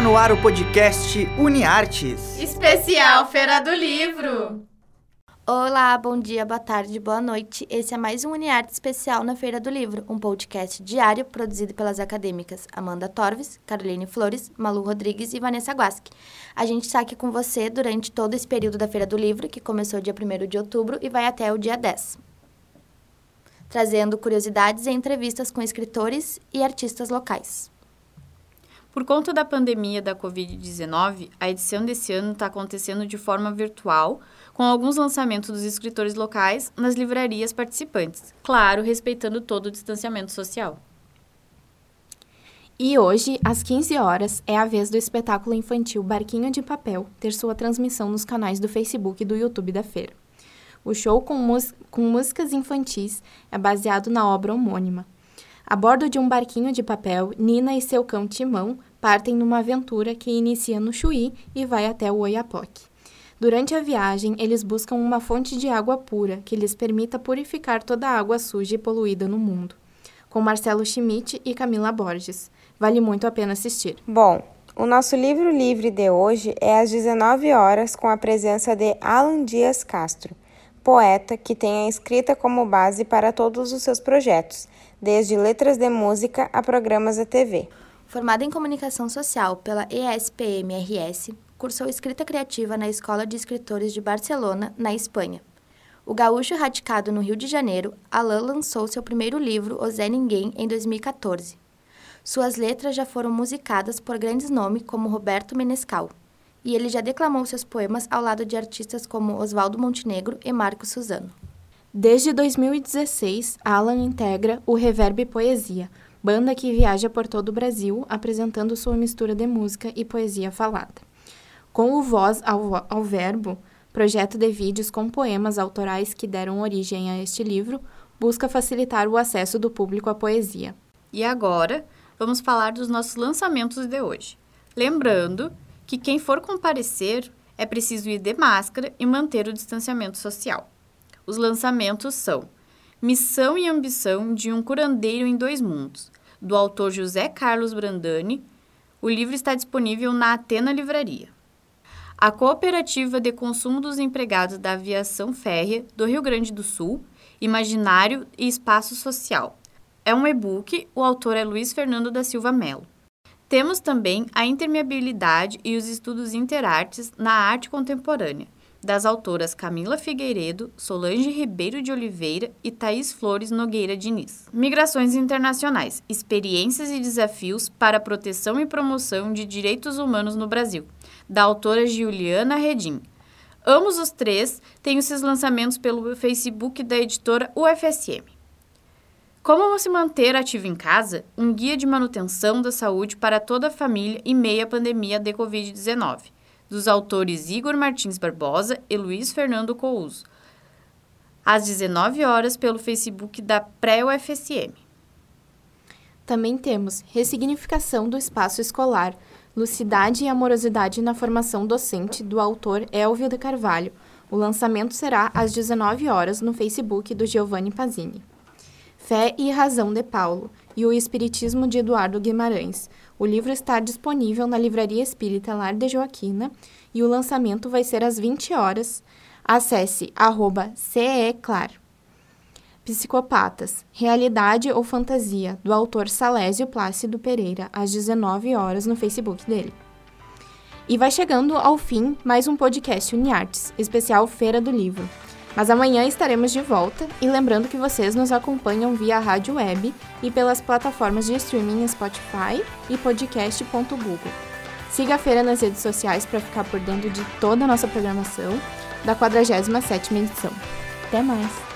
no ar o podcast UniArtes. Especial Feira do Livro. Olá, bom dia, boa tarde, boa noite. Esse é mais um UniArtes especial na Feira do Livro, um podcast diário produzido pelas acadêmicas Amanda Torves, Caroline Flores, Malu Rodrigues e Vanessa Guasque. A gente está aqui com você durante todo esse período da Feira do Livro, que começou dia 1 de outubro e vai até o dia 10. Trazendo curiosidades e entrevistas com escritores e artistas locais. Por conta da pandemia da Covid-19, a edição desse ano está acontecendo de forma virtual, com alguns lançamentos dos escritores locais nas livrarias participantes, claro, respeitando todo o distanciamento social. E hoje, às 15 horas, é a vez do espetáculo infantil Barquinho de Papel ter sua transmissão nos canais do Facebook e do YouTube da feira. O show com, com músicas infantis é baseado na obra homônima. A bordo de um barquinho de papel, Nina e seu cão Timão partem numa aventura que inicia no Chuí e vai até o Oiapoque. Durante a viagem, eles buscam uma fonte de água pura que lhes permita purificar toda a água suja e poluída no mundo. Com Marcelo Schmidt e Camila Borges. Vale muito a pena assistir. Bom, o nosso livro livre de hoje é às 19 horas com a presença de Alan Dias Castro, poeta que tem a escrita como base para todos os seus projetos desde letras de música a programas de TV. Formada em comunicação social pela ESPMRS, cursou escrita criativa na Escola de Escritores de Barcelona, na Espanha. O gaúcho radicado no Rio de Janeiro, Alain lançou seu primeiro livro, O Zé Ninguém, em 2014. Suas letras já foram musicadas por grandes nomes como Roberto Menescal, e ele já declamou seus poemas ao lado de artistas como Oswaldo Montenegro e Marco Suzano. Desde 2016, Alan integra o Reverb Poesia, banda que viaja por todo o Brasil apresentando sua mistura de música e poesia falada. Com o Voz ao, ao Verbo, projeto de vídeos com poemas autorais que deram origem a este livro, busca facilitar o acesso do público à poesia. E agora, vamos falar dos nossos lançamentos de hoje. Lembrando que quem for comparecer é preciso ir de máscara e manter o distanciamento social. Os lançamentos são Missão e Ambição de um Curandeiro em Dois Mundos, do autor José Carlos Brandani. O livro está disponível na Atena Livraria. A Cooperativa de Consumo dos Empregados da Aviação Férrea do Rio Grande do Sul, Imaginário e Espaço Social. É um e-book, o autor é Luiz Fernando da Silva Melo. Temos também a intermeabilidade e os estudos interartes na arte contemporânea, das autoras Camila Figueiredo, Solange Ribeiro de Oliveira e Thaís Flores Nogueira Diniz. Migrações Internacionais: Experiências e Desafios para a Proteção e Promoção de Direitos Humanos no Brasil, da autora Juliana Redim. Ambos os três têm os seus lançamentos pelo Facebook da editora UFSM. Como se manter ativo em casa? Um guia de manutenção da saúde para toda a família em meio à pandemia de Covid-19 dos autores Igor Martins Barbosa e Luiz Fernando Couso, às 19 horas pelo Facebook da Pré-UFSM. Também temos Ressignificação do Espaço Escolar, Lucidade e Amorosidade na Formação Docente, do autor Elvio de Carvalho. O lançamento será às 19 horas no Facebook do Giovanni Pazini. Fé e Razão de Paulo e o Espiritismo de Eduardo Guimarães. O livro está disponível na Livraria Espírita Lar de Joaquina e o lançamento vai ser às 20 horas. Acesse arroba CEClar. Psicopatas, Realidade ou Fantasia, do autor Salésio Plácido Pereira, às 19 horas no Facebook dele. E vai chegando ao fim mais um podcast Uniartes, especial Feira do Livro. Mas amanhã estaremos de volta e lembrando que vocês nos acompanham via rádio web e pelas plataformas de streaming Spotify e podcast.google. Siga a feira nas redes sociais para ficar por dentro de toda a nossa programação da 47ª edição. Até mais!